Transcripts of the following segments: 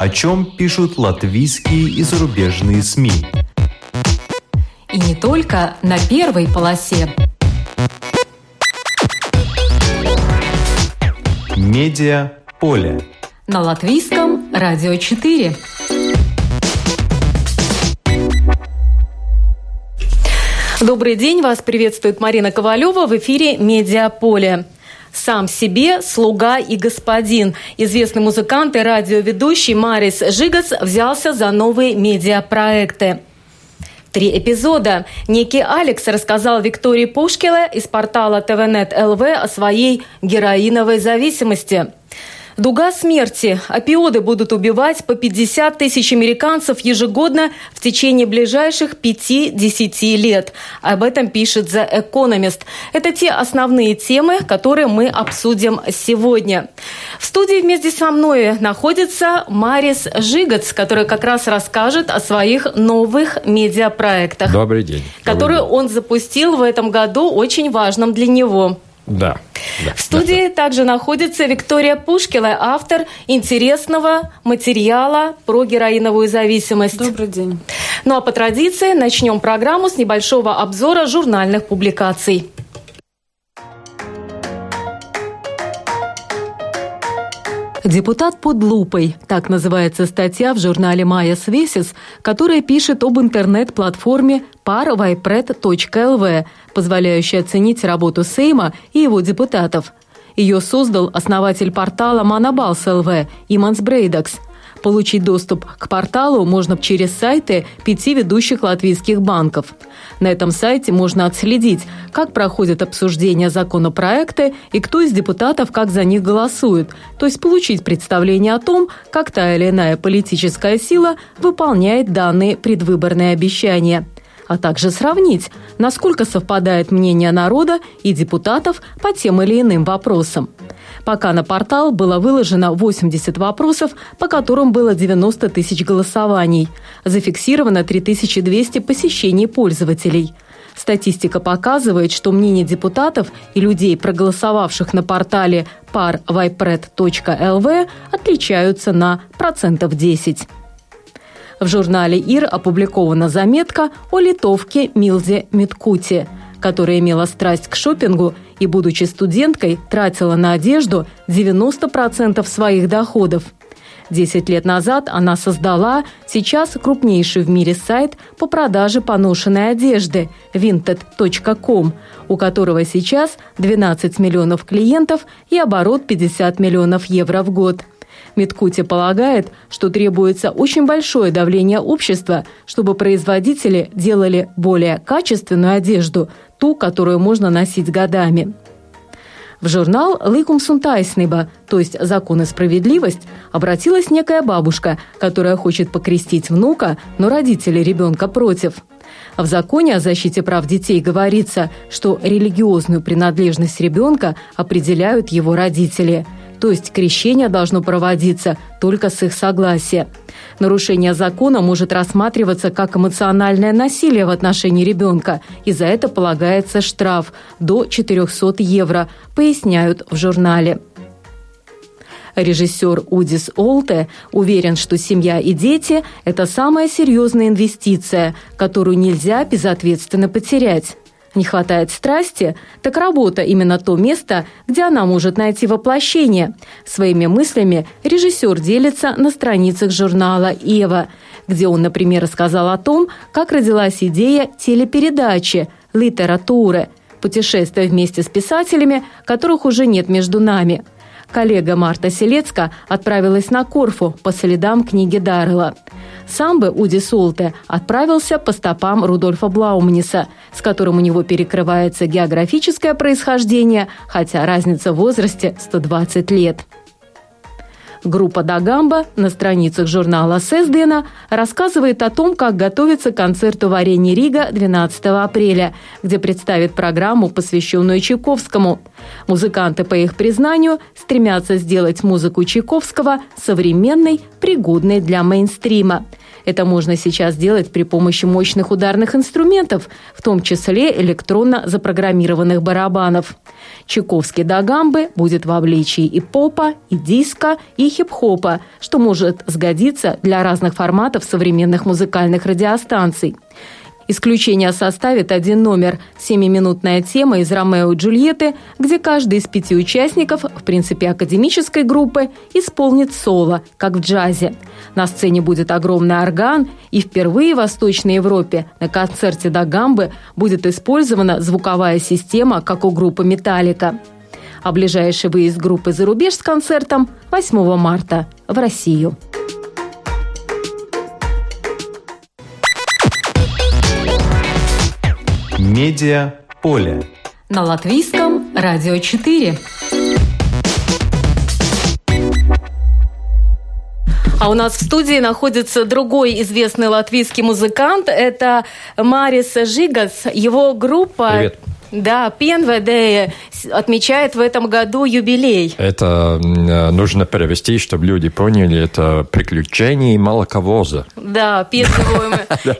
о чем пишут латвийские и зарубежные СМИ. И не только на первой полосе. Медиа поле. На латвийском радио 4. Добрый день, вас приветствует Марина Ковалева в эфире «Медиаполе». «Сам себе, слуга и господин». Известный музыкант и радиоведущий Марис Жигац взялся за новые медиапроекты. Три эпизода. Некий Алекс рассказал Виктории Пушкиле из портала ТВНет ЛВ о своей героиновой зависимости – Дуга смерти. Опиоды будут убивать по 50 тысяч американцев ежегодно в течение ближайших 5-10 лет. Об этом пишет The Economist. Это те основные темы, которые мы обсудим сегодня. В студии вместе со мной находится Марис Жигац, который как раз расскажет о своих новых медиапроектах. Добрый день. Которые Добрый день. он запустил в этом году, очень важном для него. Да. да в студии да. также находится Виктория Пушкила, автор интересного материала про героиновую зависимость. Добрый день. Ну а по традиции начнем программу с небольшого обзора журнальных публикаций. Депутат под лупой – так называется статья в журнале «Майя Свесис», которая пишет об интернет-платформе parvipred.lv, позволяющей оценить работу Сейма и его депутатов. Ее создал основатель портала Манабалс ЛВ Иманс Брейдакс – Получить доступ к порталу можно через сайты пяти ведущих латвийских банков. На этом сайте можно отследить, как проходят обсуждения законопроекта и кто из депутатов как за них голосует, то есть получить представление о том, как та или иная политическая сила выполняет данные предвыборные обещания а также сравнить, насколько совпадает мнение народа и депутатов по тем или иным вопросам. Пока на портал было выложено 80 вопросов, по которым было 90 тысяч голосований. Зафиксировано 3200 посещений пользователей. Статистика показывает, что мнение депутатов и людей, проголосовавших на портале parvipred.lv, отличаются на процентов 10. В журнале ИР опубликована заметка о литовке Милзе Миткути, которая имела страсть к шопингу и, будучи студенткой, тратила на одежду 90% своих доходов. Десять лет назад она создала сейчас крупнейший в мире сайт по продаже поношенной одежды vinted.com, у которого сейчас 12 миллионов клиентов и оборот 50 миллионов евро в год. Медкути полагает, что требуется очень большое давление общества, чтобы производители делали более качественную одежду, ту, которую можно носить годами. В журнал «Лыкум Сунтайснеба», то есть «Закон и справедливость», обратилась некая бабушка, которая хочет покрестить внука, но родители ребенка против. В законе о защите прав детей говорится, что религиозную принадлежность ребенка определяют его родители – то есть крещение должно проводиться только с их согласия. Нарушение закона может рассматриваться как эмоциональное насилие в отношении ребенка, и за это полагается штраф до 400 евро, поясняют в журнале. Режиссер Удис Олте уверен, что семья и дети – это самая серьезная инвестиция, которую нельзя безответственно потерять. Не хватает страсти, так работа именно то место, где она может найти воплощение. Своими мыслями режиссер делится на страницах журнала «Ева», где он, например, рассказал о том, как родилась идея телепередачи «Литературы», путешествия вместе с писателями, которых уже нет между нами – Коллега Марта Селецка отправилась на Корфу по следам книги Даррелла. Сам бы Уди Солте отправился по стопам Рудольфа Блаумниса, с которым у него перекрывается географическое происхождение, хотя разница в возрасте 120 лет. Группа Дагамба на страницах журнала Сездена рассказывает о том, как готовится к концерту в арене Рига 12 апреля, где представит программу, посвященную Чайковскому. Музыканты, по их признанию, стремятся сделать музыку Чайковского современной, пригодной для мейнстрима. Это можно сейчас делать при помощи мощных ударных инструментов, в том числе электронно запрограммированных барабанов. Чайковский до гамбы будет в обличии и попа, и диска, и хип-хопа, что может сгодиться для разных форматов современных музыкальных радиостанций. Исключение составит один номер – семиминутная тема из «Ромео и Джульетты», где каждый из пяти участников, в принципе академической группы, исполнит соло, как в джазе. На сцене будет огромный орган, и впервые в Восточной Европе на концерте до гамбы будет использована звуковая система, как у группы «Металлика». А ближайший выезд группы за рубеж с концертом 8 марта в Россию. Медиа поле. На латвийском радио 4. А у нас в студии находится другой известный латвийский музыкант. Это Марис Жигас. Его группа... Привет. Да, ПНВД отмечает в этом году юбилей. Это э, нужно перевести, чтобы люди поняли, это приключение молоковоза. Да,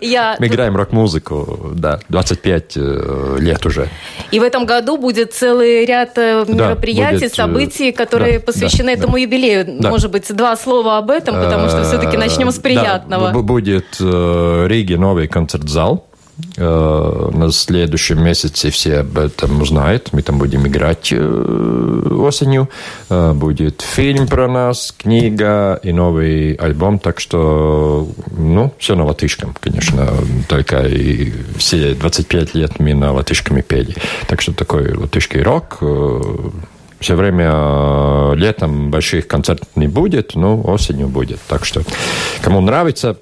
я... Мы играем рок-музыку, да, 25 э, лет уже. И в этом году будет целый ряд э, мероприятий, будет, событий, которые посвящены этому юбилею. Может быть, два слова об этом, потому что все-таки начнем с приятного. Будет в Риге новый концерт-зал Э, на следующем месяце все об этом узнают. Мы там будем играть э, осенью. Э, будет фильм про нас, книга и новый альбом. Так что, ну, все на латышском, конечно. Только и все 25 лет мы на латышском пели. Так что такой латышский рок все время летом больших концертов не будет, но осенью будет. Так что, кому нравится,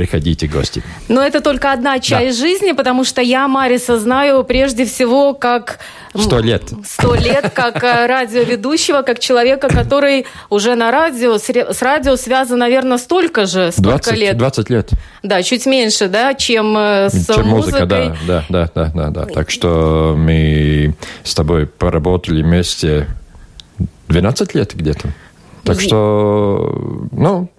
приходите гости. Но это только одна часть да. жизни, потому что я Мариса знаю прежде всего как... Сто лет. Сто лет, как э, радиоведущего, как человека, который уже на радио, с радио связан, наверное, столько же, столько 20, лет. 20 лет. Да, чуть меньше, да, чем э, с чем музыкой. музыка, да, да, да, да, да, да. Так что мы с тобой поработали вместе 12 лет где-то. Так что, ну,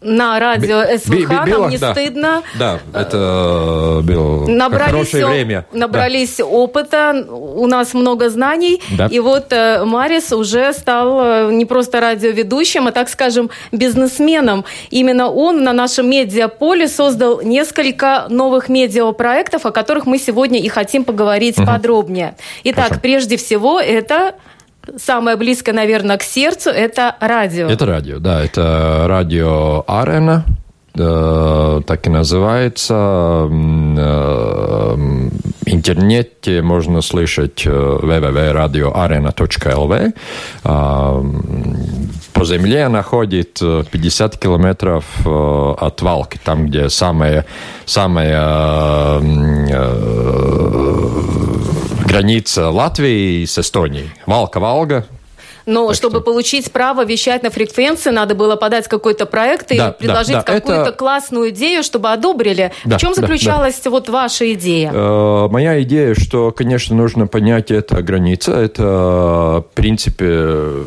на радио СВХ, нам не да. стыдно. Да, это было набрались, хорошее время. Набрались да. опыта, у нас много знаний, да. и вот э, Марис уже стал э, не просто радиоведущим, а, так скажем, бизнесменом. Именно он на нашем медиаполе создал несколько новых медиапроектов, о которых мы сегодня и хотим поговорить угу. подробнее. Итак, Хорошо. прежде всего, это самое близкое, наверное, к сердцу, это радио. Это радио, да. Это радио Арена, э, так и называется. В э, интернете можно слышать э, www.radioarena.lv. По земле находит 50 километров от Валки, там, где самая, самая граница Латвии с Эстонией. Валка-Валга, но так чтобы что... получить право вещать на фреквенции, надо было подать какой-то проект и да, предложить да, да, какую-то это... классную идею, чтобы одобрили. Да, в чем заключалась да, да. вот ваша идея? Э, моя идея, что, конечно, нужно понять, это граница. Это, в принципе,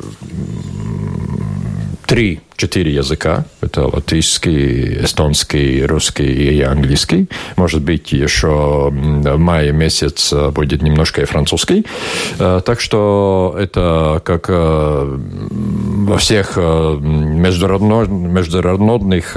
три четыре языка. Это латышский, эстонский, русский и английский. Может быть, еще в мае месяц будет немножко и французский. Э, так что это как э, всех э, международных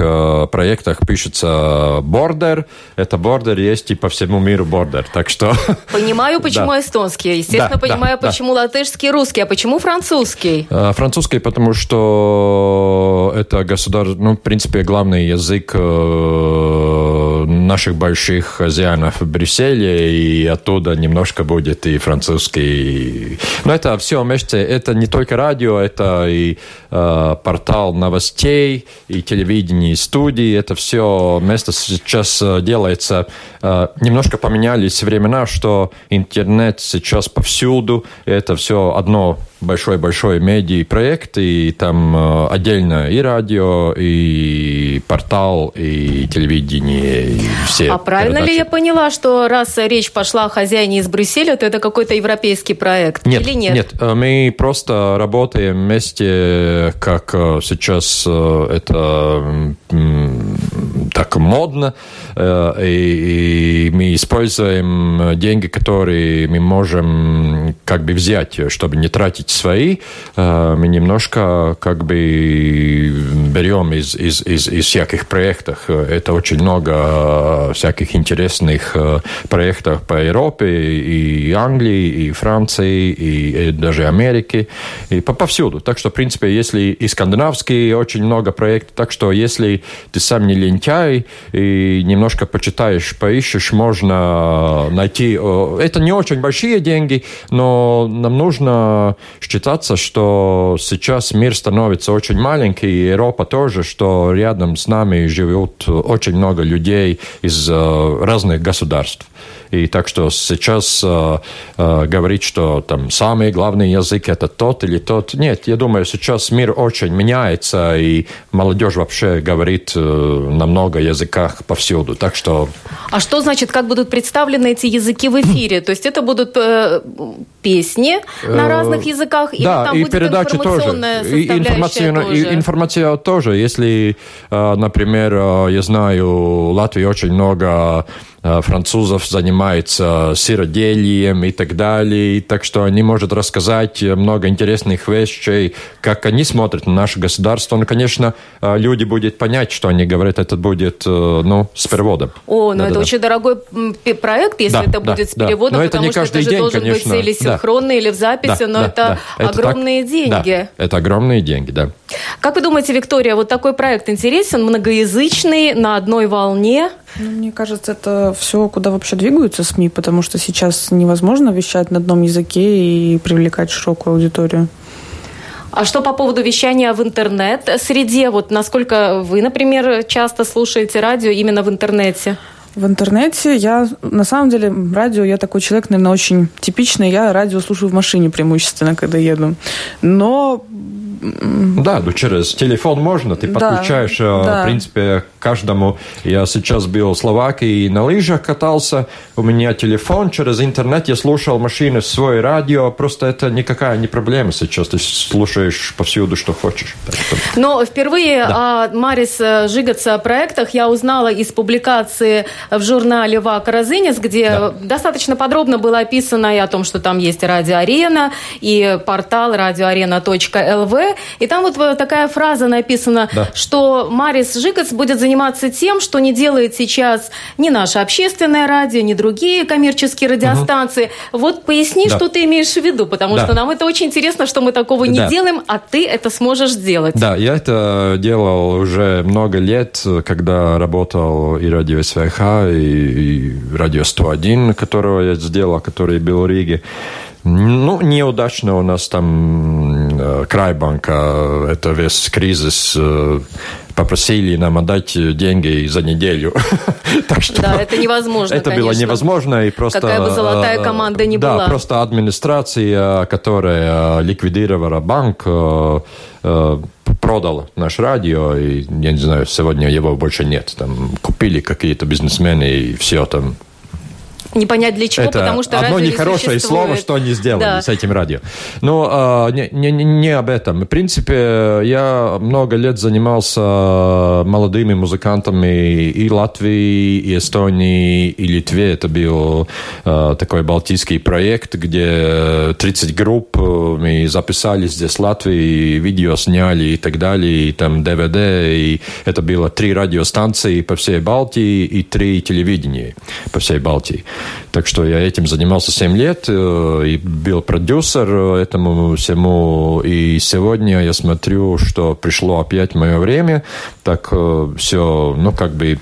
проектах пишется бордер. Это бордер есть и по всему миру бордер. Так что... Понимаю, почему да. эстонский. Естественно, да, понимаю, да, почему да. латышский, русский. А почему французский? Французский, потому что это государство, ну, в принципе, главный язык э, наших больших хозяинов в Брюсселе, и оттуда немножко будет и французский. Но это все вместе, это не только радио, это и э, портал новостей, и телевидение, и студии, это все вместе сейчас делается. Э, немножко поменялись времена, что интернет сейчас повсюду, это все одно большой-большой медиа-проект, и там э, отдельно и радио, и портал, и телевидение, и все А правильно передачи. ли я поняла, что раз речь пошла о хозяине из Брюсселя, то это какой-то европейский проект? Нет, или нет? Нет, э, мы просто работаем вместе, как э, сейчас это так модно, и, и мы используем деньги, которые мы можем как бы взять, чтобы не тратить свои, мы немножко как бы берем из, из, из, из всяких проектов. Это очень много всяких интересных проектов по Европе, и Англии, и Франции, и, даже Америки, и повсюду. Так что, в принципе, если и скандинавские очень много проектов, так что если ты сам не лентяй и немножко почитаешь, поищешь, можно найти. Это не очень большие деньги, но нам нужно считаться, что сейчас мир становится очень маленький, и Европа тоже, что рядом с нами живут очень много людей из э, разных государств. И так что сейчас э, э, говорить, что там самый главный язык это тот или тот, нет, я думаю, сейчас мир очень меняется, и молодежь вообще говорит э, на много языках повсюду. Так что... А что значит, как будут представлены эти языки в эфире? То есть это будут э, песни на э, разных языках, или да, там и будет передача информационная тоже. И информация, тоже? Информация тоже. Если, э, например, я знаю, в Латвии очень много Э, французов занимается сыроделием и так далее. Так что они могут рассказать много интересных вещей, как они смотрят на наше государство. Ну, конечно, э, люди будут понять, что они говорят, это будет, э, ну, с переводом. О, ну да, это да, очень да. дорогой проект, если да, это будет да, с переводом, да. потому это что это же день, должен конечно. быть или синхронный, да. или в записи, да, но да, это да. огромные это деньги. Да, это огромные деньги, да. Как вы думаете, Виктория, вот такой проект интересен, многоязычный, на одной волне? Ну, мне кажется, это все, куда вообще двигаются СМИ, потому что сейчас невозможно вещать на одном языке и привлекать широкую аудиторию. А что по поводу вещания в интернет-среде? Вот насколько вы, например, часто слушаете радио именно в интернете? В интернете я, на самом деле, радио, я такой человек, наверное, очень типичный. Я радио слушаю в машине преимущественно, когда еду. Но да, ну через телефон можно, ты да, подключаешь, э, да. в принципе, каждому. Я сейчас был в Словакии и на лыжах катался, у меня телефон, через интернет я слушал машины, свое радио, просто это никакая не проблема сейчас, ты слушаешь повсюду, что хочешь. Но впервые да. о Марис э, Жигаца проектах я узнала из публикации в журнале «Вак Розынец», где да. достаточно подробно было описано и о том, что там есть радиоарена и портал радиоарена.лв, и там вот э, такая фраза написана, да. что Марис Жигац будет заниматься тем, что не делает сейчас ни наше общественное радио, ни другие коммерческие радиостанции. Угу. Вот поясни, да. что ты имеешь в виду, потому да. что нам это очень интересно, что мы такого не да. делаем, а ты это сможешь сделать. Да, я это делал уже много лет, когда работал и радио СВХ, и, и радио 101, которого я сделал, который был в Риге. Ну, неудачно у нас там э, Крайбанка, это весь кризис, э, попросили нам отдать деньги за неделю. так что да, это невозможно, Это конечно. было невозможно. И просто, Какая бы золотая э, команда ни да, была. Да, просто администрация, которая ликвидировала банк, продала наш радио, и, я не знаю, сегодня его больше нет. Там купили какие-то бизнесмены, и все там не понять для чего, это потому что одно нехорошее не слово, что они сделали да. с этим радио. Но а, не, не, не об этом. В принципе, я много лет занимался молодыми музыкантами и Латвии, и Эстонии, и Литве. Это был а, такой балтийский проект, где 30 групп мы записали здесь в Латвии, видео сняли и так далее, и там DVD, и это было три радиостанции по всей Балтии и три телевидения по всей Балтии. Так что я этим занимался 7 лет э, и был продюсер этому всему. И сегодня я смотрю, что пришло опять мое время. Так э, все, ну, как бы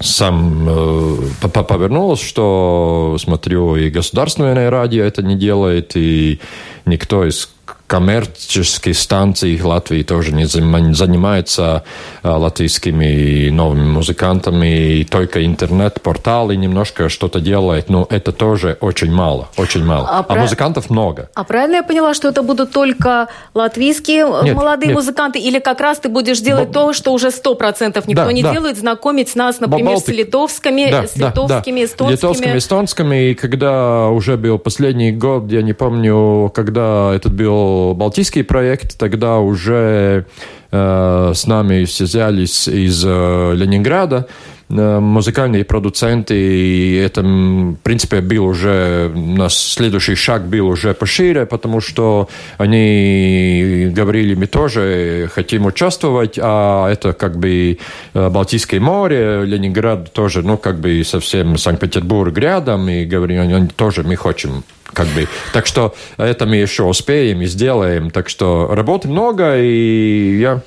сам э, повернулось, что смотрю, и государственное радио это не делает, и никто из коммерческие станции Латвии тоже не занимаются а, латвийскими новыми музыкантами, и только интернет-порталы немножко что-то делает, но это тоже очень мало, очень мало. А, а прав... музыкантов много. А правильно я поняла, что это будут только латвийские э, нет, молодые нет. музыканты, или как раз ты будешь делать Б... то, что уже сто процентов никто да, не да. делает, знакомить нас, например, Балтик. с литовскими, да, с литовскими, да, эстонскими? Литовскими, эстонскими, и когда уже был последний год, я не помню, когда этот был Балтийский проект, тогда уже э, с нами связались из э, Ленинграда, Э, музыкальные продуценты, и это, в принципе, был уже, наш следующий шаг был уже пошире, потому что они говорили, мы тоже хотим участвовать, а это как бы Балтийское море, Ленинград тоже, ну, как бы совсем Санкт-Петербург рядом, и говорили, они тоже, мы хотим как бы. Так что это мы еще успеем и сделаем. Так что работы много, и я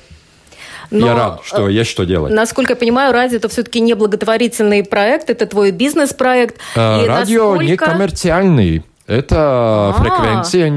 но, я рад, что есть что делать. Насколько я понимаю, радио это все-таки не благотворительный проект, это твой бизнес-проект. А, радио насколько... не коммерциальный. Это А-а-а. фреквенция.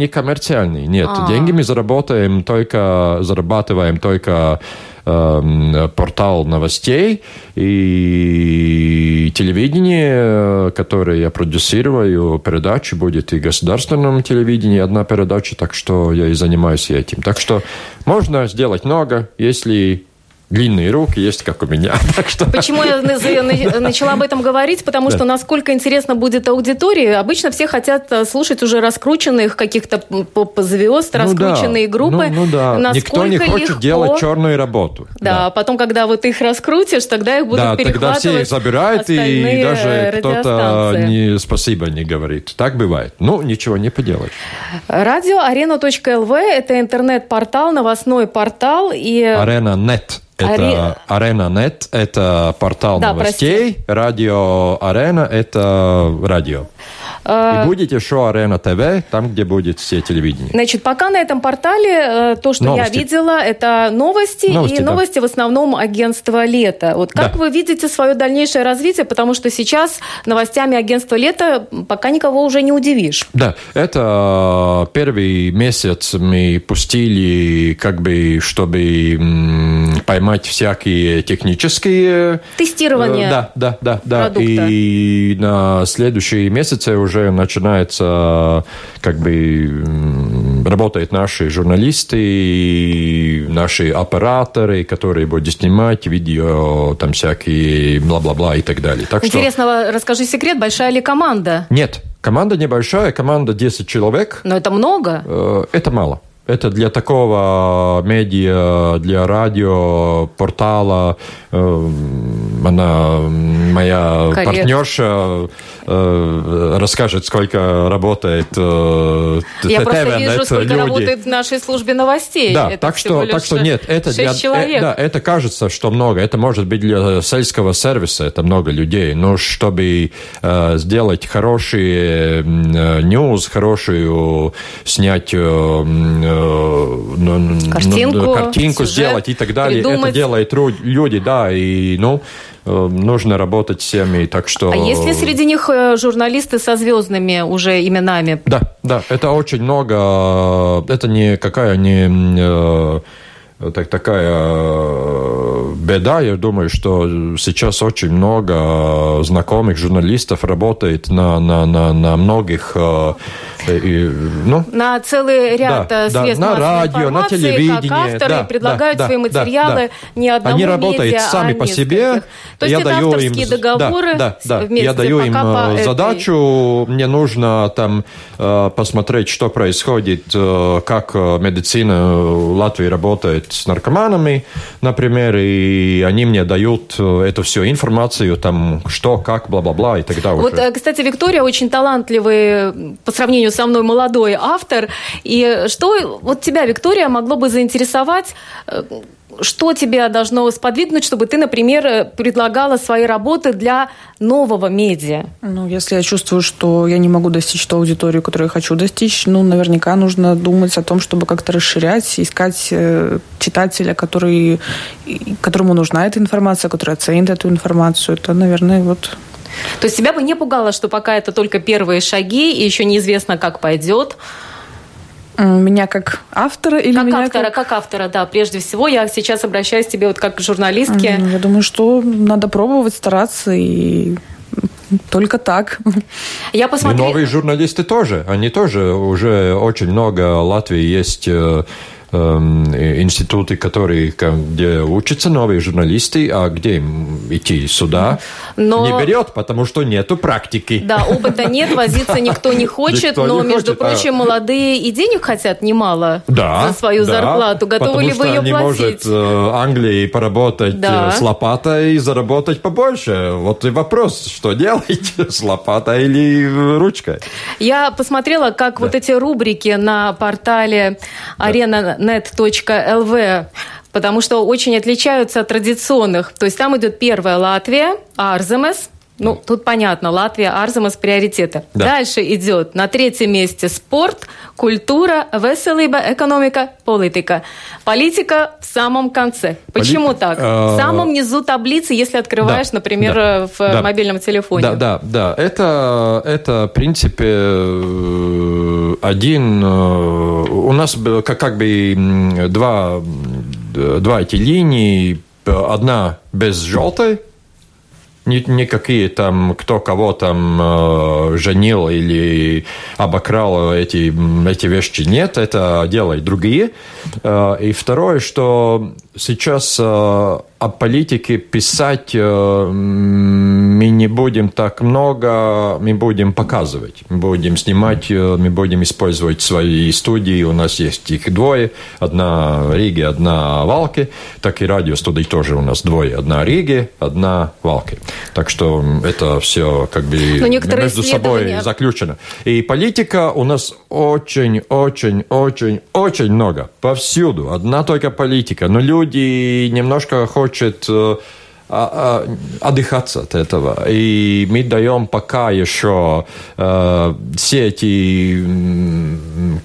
Нет, А-а-а. деньги мы заработаем только, зарабатываем только э, портал новостей и телевидение, которое я продюсирую, передачи будет и государственном телевидении одна передача, так что я и занимаюсь этим. Так что можно сделать много, если длинные руки есть, как у меня. Так что... Почему я начала об этом говорить? Потому что насколько интересно будет аудитории, обычно все хотят э, слушать уже раскрученных каких-то поп-звезд, ну, раскрученные да. группы. Ну, ну да, насколько никто не хочет легко... делать черную работу. Да, да, потом, когда вот их раскрутишь, тогда их будут да, перехватывать тогда все их забирают, и даже кто-то не, спасибо не говорит. Так бывает. Ну, ничего не поделать. Радио арена.лв – это интернет-портал, новостной портал. И... Арена.нет. Это Арена.нет, это портал да, новостей. Прости. Радио Арена – это радио. И будет еще Арена ТВ, там, где будет все телевидение. Значит, пока на этом портале э, то, что новости. я видела, это новости, новости и да. новости в основном агентства «Лето». Вот как да. вы видите свое дальнейшее развитие? Потому что сейчас новостями агентства «Лето» пока никого уже не удивишь. Да, это первый месяц мы пустили, как бы, чтобы поймать всякие технические... Тестирование. Да, да, да, да. Продукта. И на следующие месяцы уже уже начинается, как бы, работают наши журналисты, наши операторы, которые будут снимать видео, там всякие бла-бла-бла и так далее. Так Интересно, что... расскажи секрет, большая ли команда? Нет, команда небольшая, команда 10 человек. Но это много? Э, это мало. Это для такого медиа, для радио, портала. Э, она, моя Карьер. партнерша, э, расскажет, сколько работает э, Я просто вижу, сколько люди. работает в нашей службе новостей. Да, это так что, так что нет, это для, человек. да, это кажется, что много. Это может быть для сельского сервиса, это много людей. Но чтобы сделать хороший ньюс, хорошую снять картинку, картинку сделать и так далее. Придумать. Это делают люди, да, и ну нужно работать всеми, так что... А есть ли среди них э, журналисты со звездными уже именами? Да, да, это очень много. Это не какая не э, так, такая э, беда. Я думаю, что сейчас очень много знакомых журналистов работает на, на, на, на многих... Э, и, ну, на целый ряд да, средств да, на радио, на телевидении. Как авторы да, предлагают да, свои материалы да, не одному Они работают медиа, сами а по себе. То есть я это даю авторские им, договоры да, да, да. Я даю им э, задачу. Этой... Мне нужно там посмотреть, что происходит, как медицина Латвии работает с наркоманами, например, и они мне дают э, эту всю информацию, там, что, как, бла-бла-бла, и вот, уже... Вот, кстати, Виктория очень талантливый, по сравнению со мной, молодой автор. И что вот тебя, Виктория, могло бы заинтересовать э, что тебя должно сподвигнуть, чтобы ты, например, предлагала свои работы для нового медиа? Ну, если я чувствую, что я не могу достичь ту аудиторию, которую я хочу достичь, ну, наверняка нужно думать о том, чтобы как-то расширять, искать э, читателя, который, которому нужна эта информация, который оценит эту информацию. Это, наверное, вот то есть тебя бы не пугало, что пока это только первые шаги, и еще неизвестно, как пойдет? Меня как автора или как меня автора, как... как автора, да. Прежде всего, я сейчас обращаюсь к тебе вот как к журналистке. Я думаю, что надо пробовать, стараться и только так. Я посмотрела... И новые журналисты тоже. Они тоже уже очень много Латвии есть э, институты, которые, где учатся новые журналисты, а где им идти сюда, но... не берет, потому что нету практики. Да, опыта нет, возиться никто не хочет, никто но, не между хочет, прочим, а... молодые и денег хотят немало да, за свою да, зарплату. Готовы ли вы ее не платить? может э, Англии поработать да. Э, с лопатой и заработать побольше. Вот и вопрос, что делать, с лопатой или ручкой? Я посмотрела, как да. вот эти рубрики на портале arenanet.lv потому что очень отличаются от традиционных. То есть там идет первая Латвия, Арземес, ну, тут понятно, Латвия, Арзамас приоритеты. Да. Дальше идет на третьем месте спорт, культура, веселиба, экономика, политика. Политика в самом конце. Почему Поли... так? В а, самом низу таблицы, если открываешь, да. например, да. в да. мобильном телефоне. Да, да, да. Это, это в принципе, э, один... Э, у нас как, как бы два, два эти линии. Одна без желтой, никакие там, кто кого там э, женил или обокрал эти, эти вещи нет, это делают другие. Э, и второе, что сейчас э, о политике писать э, мы не будем так много, мы будем показывать, мы будем снимать, э, мы будем использовать свои студии, у нас есть их двое, одна в Риге, одна в Валке, так и радиостудии тоже у нас двое, одна в Риге, одна в Валке. Так что это все как бы между собой заключено. И политика у нас очень, очень, очень, очень много, повсюду, одна только политика, но люди немножко хотят хочет э, а, а, отдыхаться от этого. И мы даем пока еще э, все эти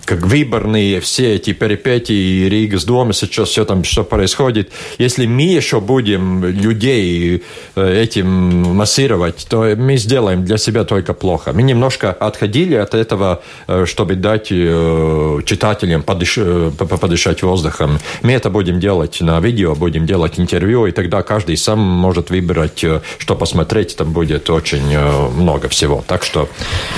как выборные, все эти перипетии Рига с дома сейчас все там, что происходит. Если мы еще будем людей э, этим массировать, то мы сделаем для себя только плохо. Мы немножко отходили от этого, э, чтобы дать читателям подыш... подышать воздухом. Мы это будем делать на видео, будем делать интервью, и тогда каждый сам может выбирать, э, что посмотреть, там будет очень э, много всего. Так что...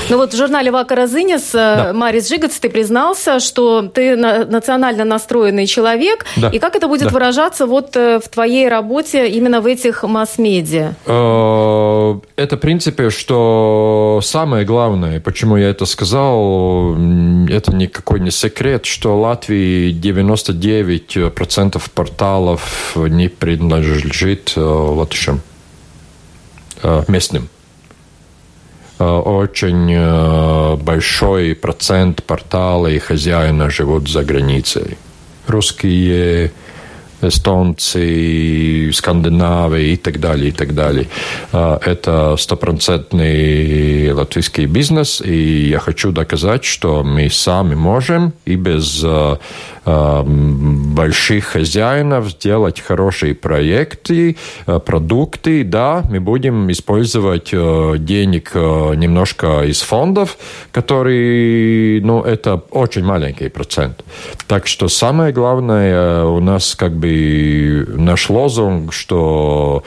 Ну вот в журнале «Вака Розынис» э, да. Марис Жигац, ты признался, что ты национально настроенный человек, да. и как это будет да. выражаться вот в твоей работе именно в этих масс-медиа? Это, в принципе, что самое главное, почему я это сказал, это никакой не секрет, что Латвии 99% порталов не принадлежит латышам, э, местным. Э, очень э, большой процент портала и хозяина живут за границей. Русские, эстонцы, скандинавы и так далее, и так далее. Это стопроцентный латвийский бизнес, и я хочу доказать, что мы сами можем и без больших хозяинов, сделать хорошие проекты, э, продукты. Да, мы будем использовать э, денег э, немножко из фондов, которые, ну, это очень маленький процент. Так что самое главное у нас как бы наш лозунг, что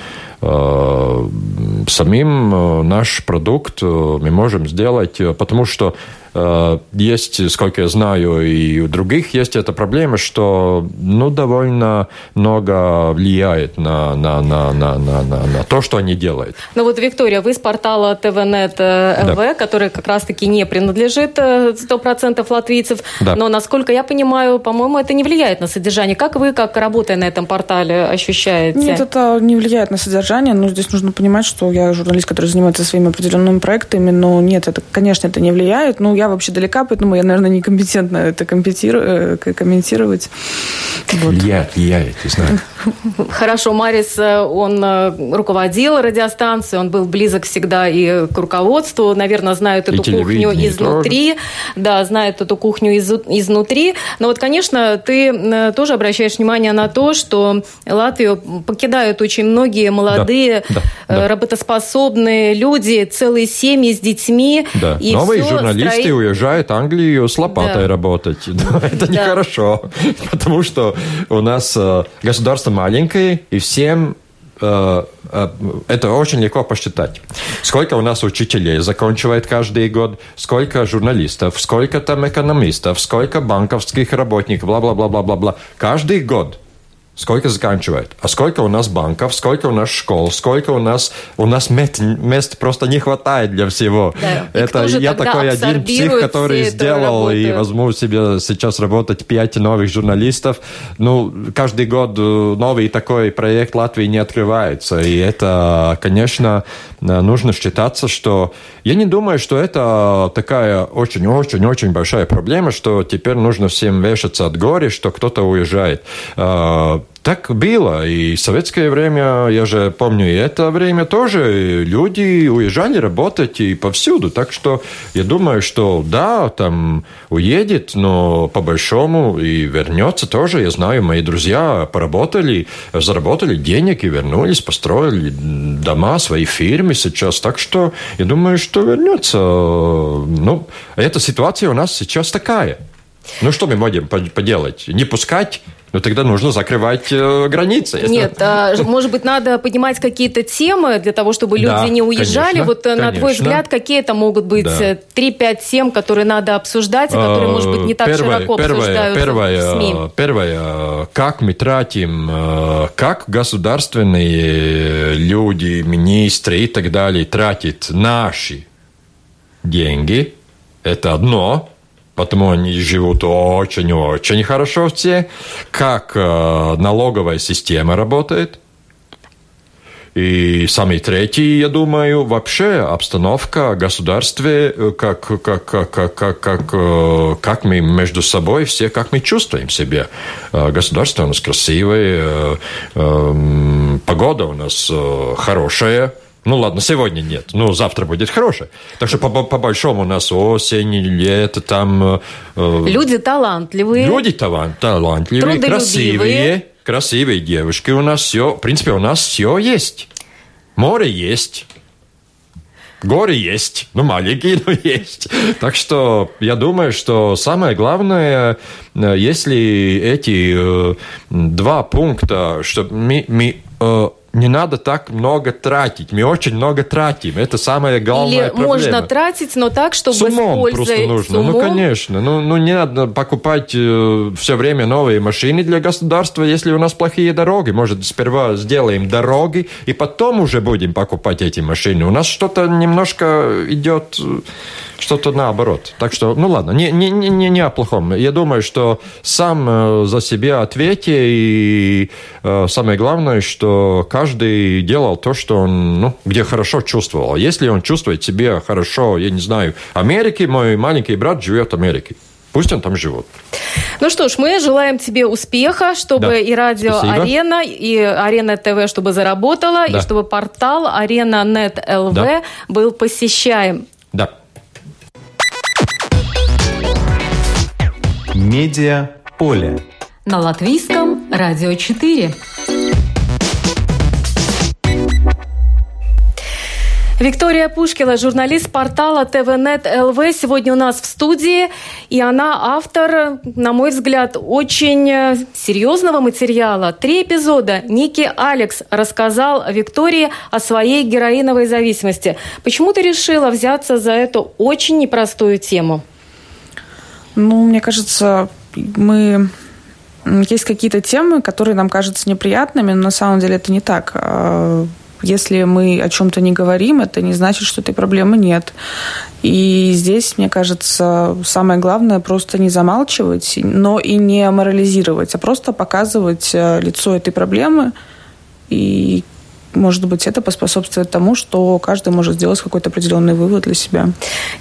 самим наш продукт мы можем сделать, потому что есть, сколько я знаю, и у других есть эта проблема, что ну, довольно много влияет на, на, на, на, на, на, на то, что они делают. Ну вот, Виктория, вы с портала ТВНет ЛВ, да. который как раз-таки не принадлежит 100% э, латвийцев, да. но, насколько я понимаю, по-моему, это не влияет на содержание. Как вы, как работая на этом портале, ощущаете? Нет, это не влияет на содержание, но здесь нужно понимать, что я журналист, который занимается своими определенными проектами, но нет, это, конечно, это не влияет. Ну, я вообще далека, поэтому я, наверное, некомпетентна это э, комментировать. Вот. Влияет, влияет, я знаю. Хорошо, Марис, э, он э, руководил радиостанцией, он был близок всегда и к руководству, наверное, знает эту кухню изнутри. Тоже. Да, знает эту кухню из, изнутри. Но вот, конечно, ты тоже обращаешь внимание на то, что Латвию покидают очень многие молодые, да, да, да. работоспособные люди, целые семьи с детьми. Да. И Новые журналисты строить... уезжают в Англию с лопатой да. работать. Это нехорошо, потому что у нас э, государство маленькое, и всем э, э, это очень легко посчитать. Сколько у нас учителей заканчивает каждый год, сколько журналистов, сколько там экономистов, сколько банковских работников, бла-бла-бла-бла-бла-бла. Каждый год сколько заканчивает, а сколько у нас банков, сколько у нас школ, сколько у нас у нас мест, мест просто не хватает для всего. Да. Это я такой один псих, который сделал и возьму себе сейчас работать пять новых журналистов. Ну, каждый год новый такой проект Латвии не открывается, и это, конечно, нужно считаться, что я не думаю, что это такая очень-очень-очень большая проблема, что теперь нужно всем вешаться от горя, что кто-то уезжает. Так было. И в советское время, я же помню, и это время тоже люди уезжали работать и повсюду. Так что я думаю, что да, там уедет, но по большому и вернется тоже. Я знаю, мои друзья поработали, заработали денег и вернулись, построили дома, свои фирмы сейчас. Так что я думаю, что вернется. Ну, эта ситуация у нас сейчас такая. Ну, что мы можем поделать? Не пускать ну тогда нужно закрывать э, границы. Нет, а, может быть, надо поднимать какие-то темы для того, чтобы люди да, не уезжали. Конечно, вот конечно. Э, на твой взгляд, какие это могут быть да. 3-5 тем, которые надо обсуждать, и которые, может быть, не так первое, широко первое, обсуждаются первое, в СМИ? Первое, как мы тратим, э, как государственные люди, министры и так далее тратят наши деньги, это одно – потому они живут очень-очень хорошо все, как э, налоговая система работает. И самый третий, я думаю, вообще обстановка в государстве, э, как, как, как, как, как, как, э, как мы между собой все, как мы чувствуем себя. Государство у нас красивое, погода у нас хорошая, ну ладно, сегодня нет, ну завтра будет хорошее. Так что по, по большому у нас осень, лето, там... Э, люди талантливые. Люди талант, талантливые, красивые, красивые девушки. У нас все, в принципе, у нас все есть. Море есть. Горы есть, ну маленькие, но есть. Так что я думаю, что самое главное, э, если эти э, два пункта, что мы, мы э, не надо так много тратить. Мы очень много тратим. Это самая главная Или проблема. можно тратить, но так, чтобы с умом просто нужно. Ну, умом. Ну, конечно. Ну, ну, не надо покупать э, все время новые машины для государства, если у нас плохие дороги. Может, сперва сделаем дороги, и потом уже будем покупать эти машины. У нас что-то немножко идет э, что-то наоборот. Так что, ну ладно, не, не, не, не о плохом. Я думаю, что сам э, за себя ответьте, и э, самое главное, что каждый делал то, что он, ну, где хорошо чувствовал. Если он чувствует себя хорошо, я не знаю, Америки, мой маленький брат живет в Америке. Пусть он там живет. Ну что ж, мы желаем тебе успеха, чтобы да. и радио Спасибо. Арена, и Арена ТВ, чтобы заработала, да. и чтобы портал Арена Нет ЛВ да. был посещаем. Да. Медиа поле. На латвийском радио 4. Виктория Пушкина, журналист портала ТВНет ЛВ, сегодня у нас в студии. И она автор, на мой взгляд, очень э, серьезного материала. Три эпизода Ники Алекс рассказал Виктории о своей героиновой зависимости. Почему ты решила взяться за эту очень непростую тему? Ну, мне кажется, мы есть какие-то темы, которые нам кажутся неприятными, но на самом деле это не так. А, если мы о чем-то не говорим, это не значит, что этой проблемы нет. И здесь, мне кажется, самое главное просто не замалчивать, но и не морализировать, а просто показывать э, лицо этой проблемы и может быть, это поспособствует тому, что каждый может сделать какой-то определенный вывод для себя.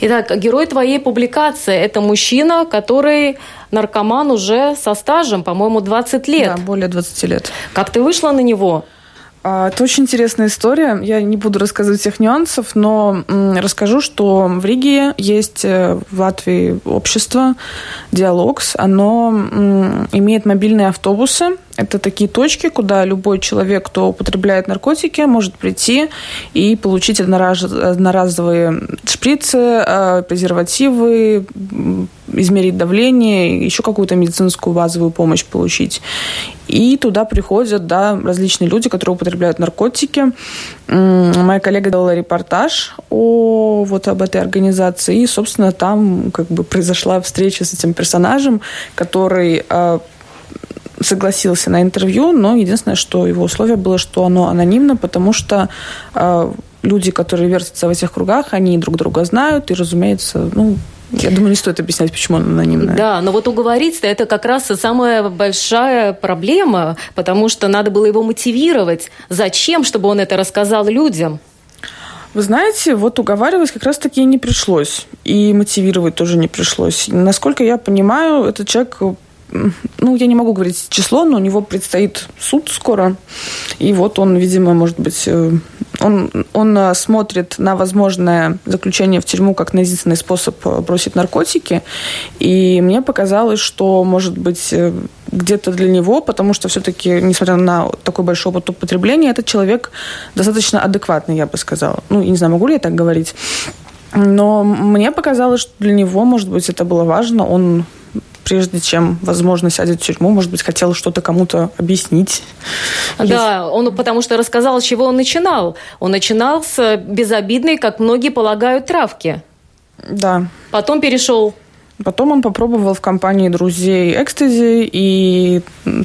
Итак, герой твоей публикации – это мужчина, который наркоман уже со стажем, по-моему, 20 лет. Да, более 20 лет. Как ты вышла на него? А, это очень интересная история. Я не буду рассказывать всех нюансов, но расскажу, что в Риге есть э, в Латвии общество «Диалогс». Оно имеет мобильные автобусы. Это такие точки, куда любой человек, кто употребляет наркотики, может прийти и получить одноразовые шприцы, э, презервативы, измерить давление, еще какую-то медицинскую базовую помощь получить. И туда приходят да, различные люди, которые употребляют наркотики. Моя коллега делала репортаж о, вот об этой организации. И, собственно, там как бы произошла встреча с этим персонажем, который а, согласился на интервью, но единственное, что его условие было, что оно анонимно, потому что э, люди, которые вертятся в этих кругах, они друг друга знают, и, разумеется, ну, я думаю, не стоит объяснять, почему он анонимный. Да, но вот уговориться это как раз самая большая проблема, потому что надо было его мотивировать. Зачем, чтобы он это рассказал людям? Вы знаете, вот уговаривать как раз-таки не пришлось. И мотивировать тоже не пришлось. Насколько я понимаю, этот человек ну, я не могу говорить число, но у него предстоит суд скоро. И вот он, видимо, может быть, э, он, он э, смотрит на возможное заключение в тюрьму как на единственный способ э, бросить наркотики. И мне показалось, что, может быть, где-то для него, потому что все-таки, несмотря на такой большой опыт употребления, этот человек достаточно адекватный, я бы сказала. Ну, не знаю, могу ли я так говорить. Но мне показалось, что для него, может быть, это было важно. Он прежде чем, возможно, сядет в тюрьму, может быть, хотел что-то кому-то объяснить. Да, он потому что рассказал, с чего он начинал. Он начинал с безобидной, как многие полагают, травки. Да. Потом перешел Потом он попробовал в компании друзей экстази, и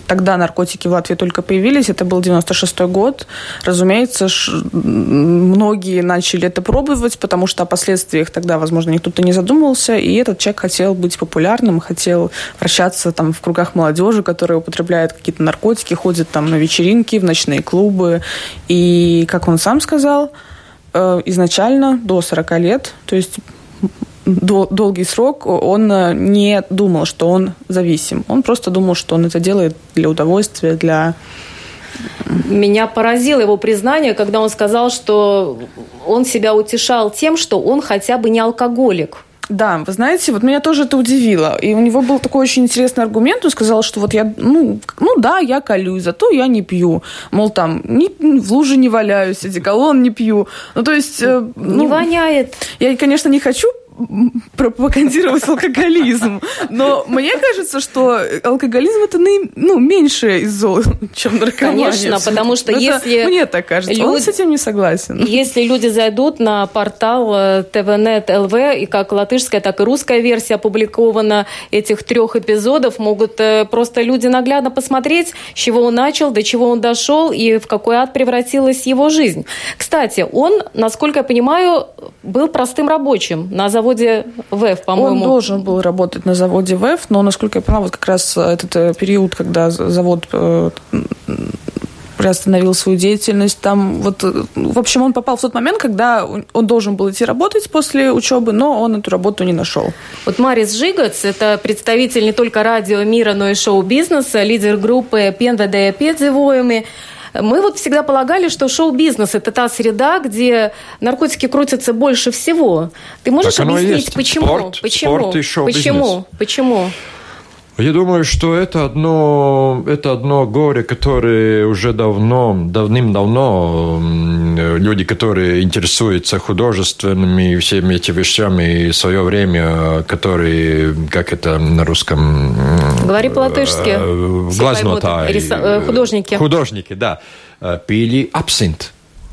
тогда наркотики в Латвии только появились. Это был 96 год. Разумеется, многие начали это пробовать, потому что о последствиях тогда, возможно, никто-то не задумывался. И этот человек хотел быть популярным, хотел вращаться там в кругах молодежи, которая употребляет какие-то наркотики, ходит там на вечеринки, в ночные клубы. И, как он сам сказал, э, изначально до 40 лет, то есть долгий срок он э, не думал, что он зависим. Он просто думал, что он это делает для удовольствия, для... Меня поразило его признание, когда он сказал, что он себя утешал тем, что он хотя бы не алкоголик. Да, вы знаете, вот меня тоже это удивило. И у него был такой очень интересный аргумент. Он сказал, что вот я, ну, ну да, я колюсь, зато я не пью. Мол, там, ни, в луже не валяюсь, одеколон не пью. Ну, то есть... Э, ну, не воняет. Я, конечно, не хочу пропагандировать алкоголизм. Но мне кажется, что алкоголизм это ну, меньше из зол, чем наркомания. Конечно, потому что это, если... Мне так кажется. Люди, Он с этим не согласен. Если люди зайдут на портал э, ТВНет ЛВ, и как латышская, так и русская версия опубликована этих трех эпизодов, могут э, просто люди наглядно посмотреть, с чего он начал, до чего он дошел и в какой ад превратилась его жизнь. Кстати, он, насколько я понимаю, был простым рабочим на заводе заводе ВЭФ, по-моему. Он должен был работать на заводе ВЭФ, но, насколько я поняла, вот как раз этот э, период, когда завод э, приостановил свою деятельность. Там вот, э, в общем, он попал в тот момент, когда он должен был идти работать после учебы, но он эту работу не нашел. Вот Марис Жигац – это представитель не только радио мира, но и шоу-бизнеса, лидер группы «Пенведея Педзевоями». Мы вот всегда полагали, что шоу-бизнес – это та среда, где наркотики крутятся больше всего. Ты можешь так объяснить, почему? Спорт, почему? Спорт и шоу-бизнес. Почему? Почему? Я думаю, что это одно, это одно горе, которое уже давно, давным-давно люди, которые интересуются художественными всеми этими вещами, и свое время, которые, как это на русском? Говори по-латышски. Э, Глазнотай. Э, художники. Художники, да. Э, пили абсинт.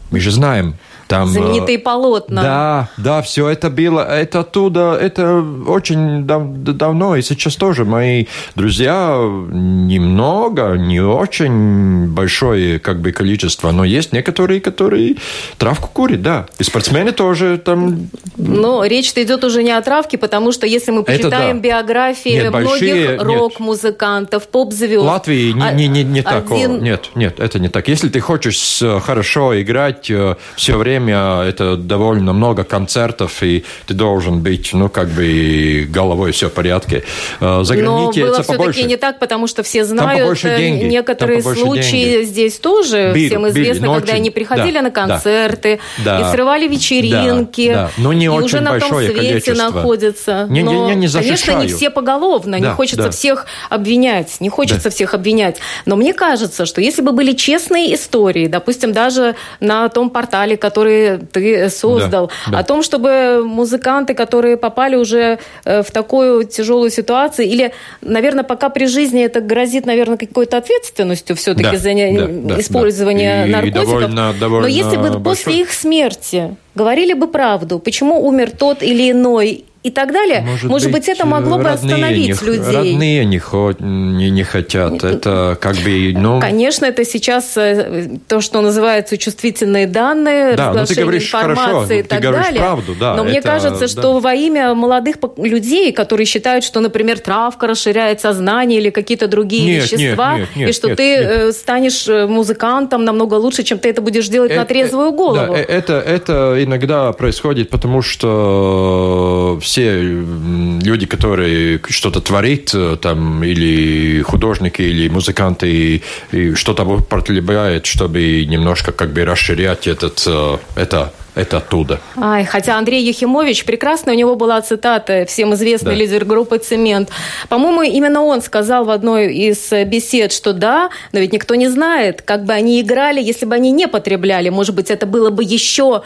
Мы же знаем, там, Знаменитые полотна. Да, да, все это было, это оттуда, это очень дав давно, и сейчас тоже мои друзья немного, не очень большое как бы количество, но есть некоторые, которые травку курят, да. И спортсмены тоже там... Но речь-то идет уже не о травке, потому что если мы почитаем да. биографии нет, многих рок-музыкантов, поп-звезд... Латвии не, не, не, не один... так. Нет, нет, это не так. Если ты хочешь хорошо играть э, все время, время это довольно много концертов, и ты должен быть, ну, как бы головой все в порядке. Э, за Но было все-таки не так, потому что все знают э, деньги. некоторые случаи деньги. здесь тоже били, всем известно, били, когда очень, они приходили да, на концерты да, и срывали вечеринки, да, да. Но не и очень уже на том свете количество. находятся. Не, Но, не, не конечно, не все поголовно, да, не хочется да. всех обвинять, не хочется да. всех обвинять. Но мне кажется, что если бы были честные истории, допустим, даже на том портале, который которые ты создал, да, да. о том, чтобы музыканты, которые попали уже э, в такую тяжелую ситуацию, или, наверное, пока при жизни это грозит, наверное, какой-то ответственностью все-таки да, за да, использование да. наркотиков. И довольно, довольно Но если бы большой... после их смерти говорили бы правду, почему умер тот или иной, и так далее. Может, Может быть, это могло бы остановить не, людей. Родные не, не, не хотят. Это как бы... Ну... Конечно, это сейчас э, то, что называется чувствительные данные, да, разглашение ты говоришь информации хорошо, и так ты говоришь далее. правду, да. Но это, мне кажется, да. что во имя молодых людей, которые считают, что, например, травка расширяет сознание или какие-то другие нет, вещества, нет, нет, и что нет, ты нет. Э, станешь э, музыкантом намного лучше, чем ты это будешь делать это, на трезвую голову. Да, это, это иногда происходит, потому что все все люди, которые что-то творят, э, там, или художники, или музыканты, и что-то употребляют, чтобы немножко как бы расширять этот, э, это это оттуда. Ай, хотя Андрей Ехимович, прекрасно, у него была цитата, всем известный да. лидер группы «Цемент». По-моему, именно он сказал в одной из бесед, что да, но ведь никто не знает, как бы они играли, если бы они не потребляли. Может быть, это было бы еще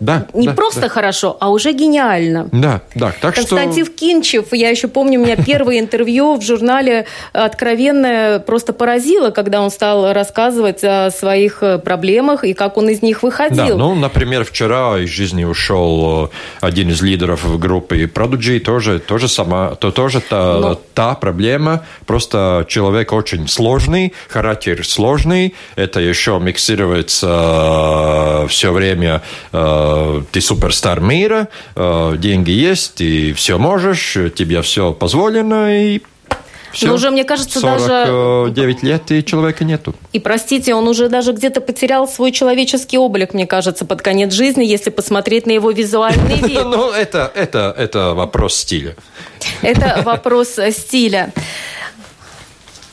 да, не да, просто да. хорошо, а уже гениально. Да, да. Так Константин что... Кинчев, я еще помню, у меня первое интервью в журнале «Откровенное» просто поразило, когда он стал рассказывать о своих проблемах и как он из них выходил. Да, ну, например, вчера вчера из жизни ушел э, один из лидеров группы Prodigy, тоже, тоже, сама, то, тоже та, Но... та проблема, просто человек очень сложный, характер сложный, это еще миксируется э, все время, э, ты суперстар мира, деньги есть, и все можешь, тебе все позволено, и все. Но уже, мне кажется, 49 даже... 9 лет, и человека нету. И, простите, он уже даже где-то потерял свой человеческий облик, мне кажется, под конец жизни, если посмотреть на его визуальный вид. Ну, это, это, это вопрос стиля. Это вопрос стиля.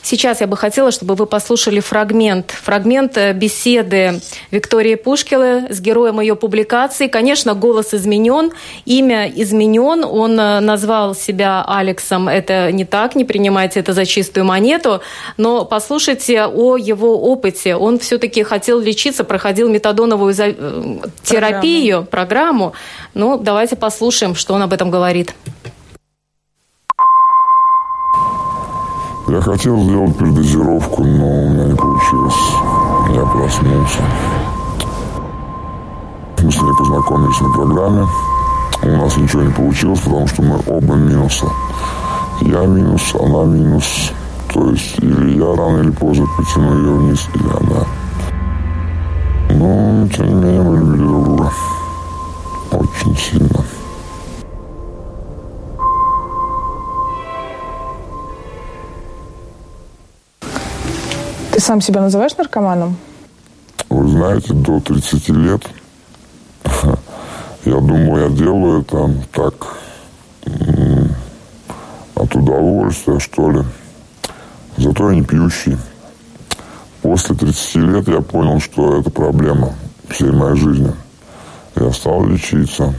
Сейчас я бы хотела, чтобы вы послушали фрагмент, фрагмент э, беседы Виктории Пушкилы с героем ее публикации. Конечно, голос изменен, имя изменен. Он э, назвал себя Алексом. Это не так, не принимайте это за чистую монету. Но послушайте о его опыте. Он все-таки хотел лечиться, проходил метадоновую э, терапию, программу. программу. Ну, давайте послушаем, что он об этом говорит. Я хотел сделать передозировку, но у меня не получилось. Я проснулся. Мы с ней познакомились на программе. У нас ничего не получилось, потому что мы оба минуса. Я минус, она минус. То есть или я рано или поздно потяну ее вниз, или она. Но, тем не менее, мы любили друг друга. Очень сильно. Ты сам себя называешь наркоманом? Вы знаете, до 30 лет я думаю, я делаю это так от удовольствия, что ли. Зато я не пьющий. После 30 лет я понял, что это проблема всей моей жизни. Я стал лечиться.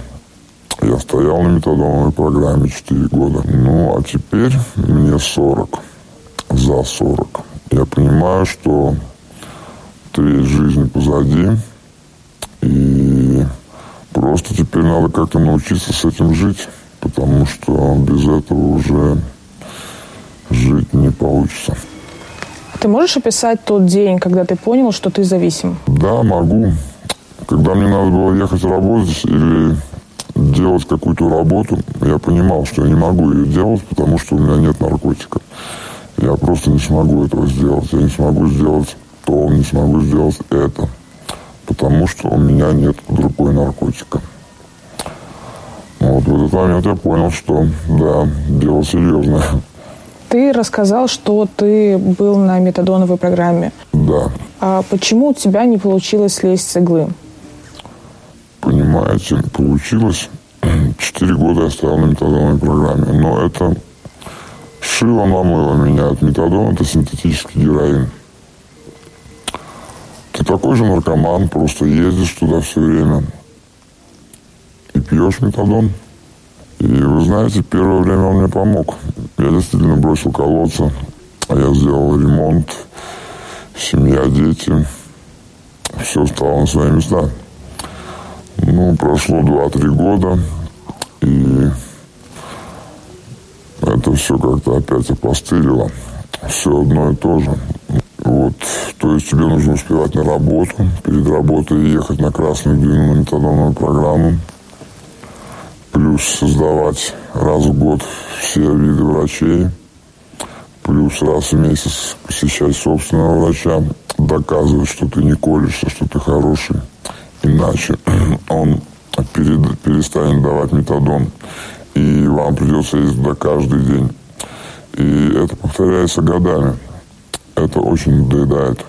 Я стоял на метадоновой программе 4 года. Ну, а теперь мне 40. За 40 я понимаю, что треть жизни позади, и просто теперь надо как-то научиться с этим жить, потому что без этого уже жить не получится. Ты можешь описать тот день, когда ты понял, что ты зависим? Да, могу. Когда мне надо было ехать работать или делать какую-то работу, я понимал, что я не могу ее делать, потому что у меня нет наркотика. Я просто не смогу этого сделать. Я не смогу сделать то, не смогу сделать это. Потому что у меня нет другой наркотика. Вот в этот момент я понял, что да, дело серьезное. Ты рассказал, что ты был на метадоновой программе. Да. А почему у тебя не получилось слезть с иглы? Понимаете, получилось. Четыре года я стоял на метадоновой программе. Но это Шило намыло меня от метадона, это синтетический героин. Ты такой же наркоман, просто ездишь туда все время и пьешь метадон. И вы знаете, первое время он мне помог. Я действительно бросил колодца, а я сделал ремонт, семья, дети. Все стало на свои места. Ну, прошло 2-3 года, и все как-то опять опостылило. Все одно и то же. Вот. То есть тебе нужно успевать на работу, перед работой ехать на красную длину на метадоновую программу, плюс создавать раз в год все виды врачей, плюс раз в месяц посещать собственного врача, доказывать, что ты не колешься, что ты хороший. Иначе он перед, перестанет давать метадон. И вам придется ездить туда каждый день. И это повторяется годами. Это очень надоедает.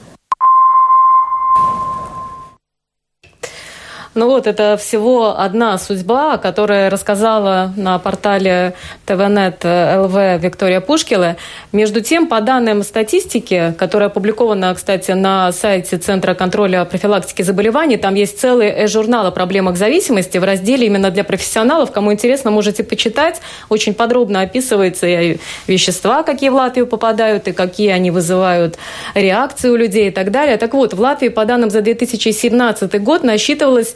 Ну вот, это всего одна судьба, которая рассказала на портале ТВНет ЛВ Виктория Пушкила. Между тем, по данным статистики, которая опубликована, кстати, на сайте Центра контроля профилактики заболеваний, там есть целый журнал о проблемах зависимости в разделе именно для профессионалов. Кому интересно, можете почитать. Очень подробно описывается и вещества, какие в Латвию попадают, и какие они вызывают реакции у людей и так далее. Так вот, в Латвии, по данным за 2017 год, насчитывалось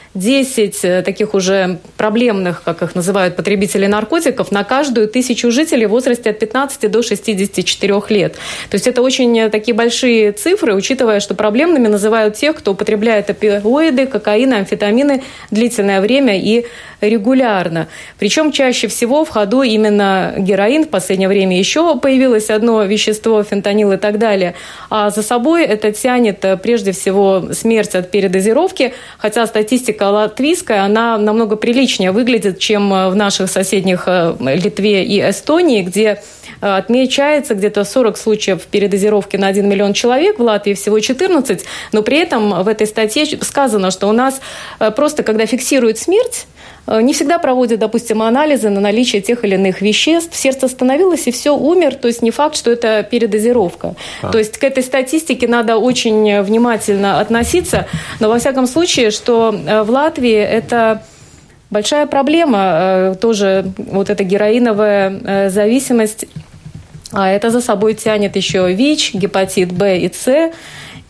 10 э, таких уже проблемных, как их называют потребители наркотиков, на каждую тысячу жителей в возрасте от 15 до 64 лет. То есть это очень э, такие большие цифры, учитывая, что проблемными называют тех, кто употребляет опиоиды, кокаин, амфетамины длительное время и регулярно. Причем чаще всего в ходу именно героин. В последнее время еще появилось одно вещество, фентанил и так далее. А за собой это тянет э, прежде всего смерть от передозировки, хотя статистика латвийская, она намного приличнее выглядит, чем э, в наших соседних э, Литве и Эстонии, где отмечается где-то 40 случаев передозировки на 1 миллион человек, в Латвии всего 14, но при этом в этой статье сказано, что у нас просто когда фиксируют смерть, Э, не всегда проводят, допустим, анализы на наличие тех или иных веществ. Сердце остановилось, и все, умер. То есть не факт, что это передозировка. А. То есть к этой статистике надо очень внимательно относиться. Но во всяком случае, что э, в Латвии это большая проблема, э, тоже вот эта героиновая зависимость. А это за собой тянет еще ВИЧ, гепатит Б и С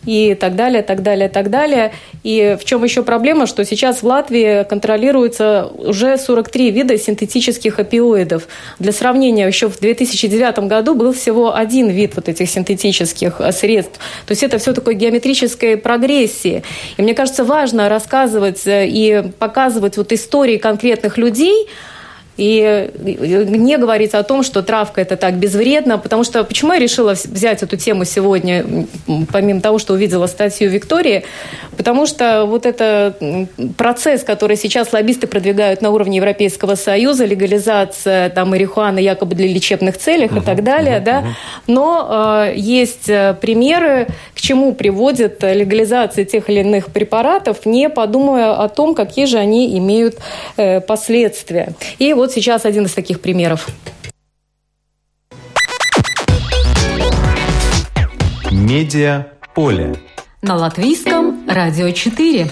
и так далее, так далее, так далее. И в чем еще проблема, что сейчас в Латвии контролируется уже 43 вида синтетических опиоидов. Для сравнения, еще в 2009 году был всего один вид вот этих синтетических средств. То есть это все такое геометрической прогрессии. И мне кажется, важно рассказывать э, и показывать вот истории конкретных людей, и не говорить о том, что травка это так безвредно, потому что почему я решила взять эту тему сегодня, помимо того, что увидела статью Виктории, потому что вот это процесс, который сейчас лоббисты продвигают на уровне Европейского Союза, легализация там марихуаны якобы для лечебных целях uh-huh, и так далее, uh-huh, да, uh-huh. но э, есть э, примеры, к чему приводит легализация тех или иных препаратов, не подумая о том, какие же они имеют э, последствия. И вот сейчас один из таких примеров. Медиа поле. На латвийском радио 4.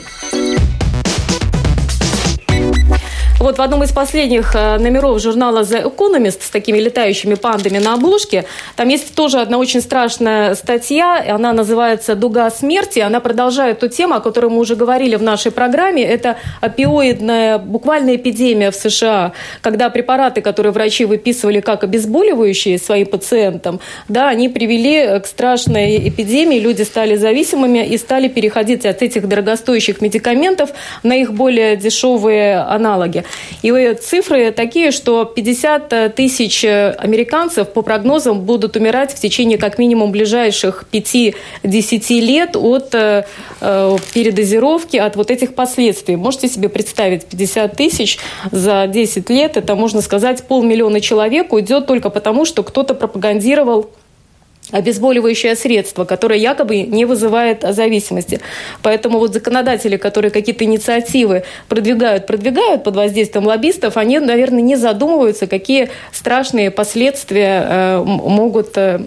Вот в одном из последних э, номеров журнала The Economist с такими летающими пандами на обложке, там есть тоже одна очень страшная статья, она называется «Дуга смерти». Она продолжает ту тему, о которой мы уже говорили в нашей программе. Это опиоидная буквально эпидемия в США, когда препараты, которые врачи выписывали как обезболивающие своим пациентам, да, они привели к страшной эпидемии, люди стали зависимыми и стали переходить от этих дорогостоящих медикаментов на их более дешевые аналоги. И цифры такие, что 50 тысяч американцев по прогнозам будут умирать в течение как минимум ближайших 5-10 лет от э, э, передозировки, от вот этих последствий. Можете себе представить, 50 тысяч за 10 лет, это, можно сказать, полмиллиона человек уйдет только потому, что кто-то пропагандировал обезболивающее средство, которое якобы не вызывает зависимости. Поэтому вот законодатели, которые какие-то инициативы продвигают, продвигают под воздействием лоббистов, они, наверное, не задумываются, какие страшные последствия э, могут э,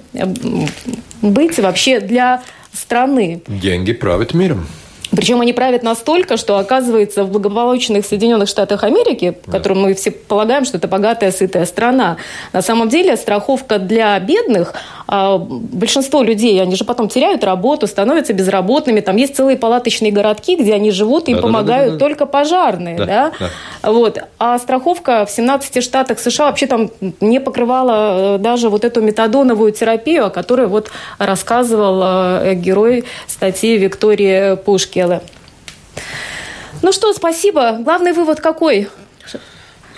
быть вообще для страны. Деньги правят миром. Причем они правят настолько, что оказывается в благополучных Соединенных Штатах Америки, в котором мы все полагаем, что это богатая, сытая страна, на самом деле страховка для бедных, а, большинство людей, они же потом теряют работу, становятся безработными, там есть целые палаточные городки, где они живут, им да, помогают да, да, да, только пожарные, да, да? Да. Вот. А страховка в 17 штатах США вообще там не покрывала э, даже вот эту метадоновую терапию, о которой вот рассказывал э, герой статьи Виктории Пушки. Микеле. Ну что, спасибо. Главный вывод какой?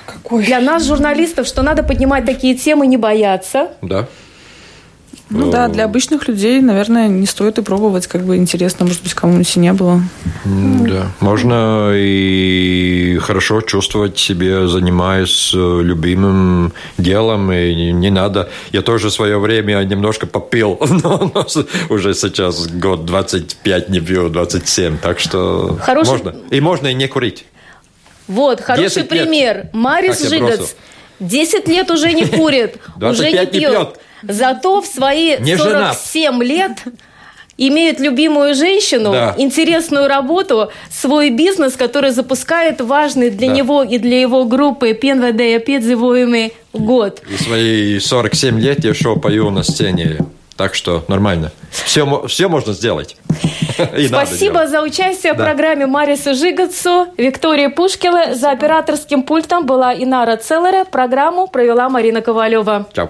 Какой? Для нас, журналистов, что надо поднимать такие темы, не бояться. Да. Ну да, для обычных людей, наверное, не стоит и пробовать, как бы интересно, может быть, кому-нибудь и не было. Да, можно и хорошо чувствовать себя, занимаясь э, любимым делом, и не надо. Я тоже в свое время немножко попил, но уже сейчас год 25 не пью, 27, так что Хороший... можно. И можно и не курить. Вот, хороший пример. Лет. Марис Жигац 10 лет уже не курит, уже не пьет. Зато в свои не 47 женат. лет имеет любимую женщину, да. интересную работу, свой бизнес, который запускает важный для да. него и для его группы ПНВД Педзивуемый год. И свои 47 лет я еще пою на сцене. Так что нормально. Все, все можно сделать. Спасибо за участие в программе Марису Жигацу, Виктории Пушкиле. За операторским пультом была Инара Целлера. Программу провела Марина Ковалева. Чао.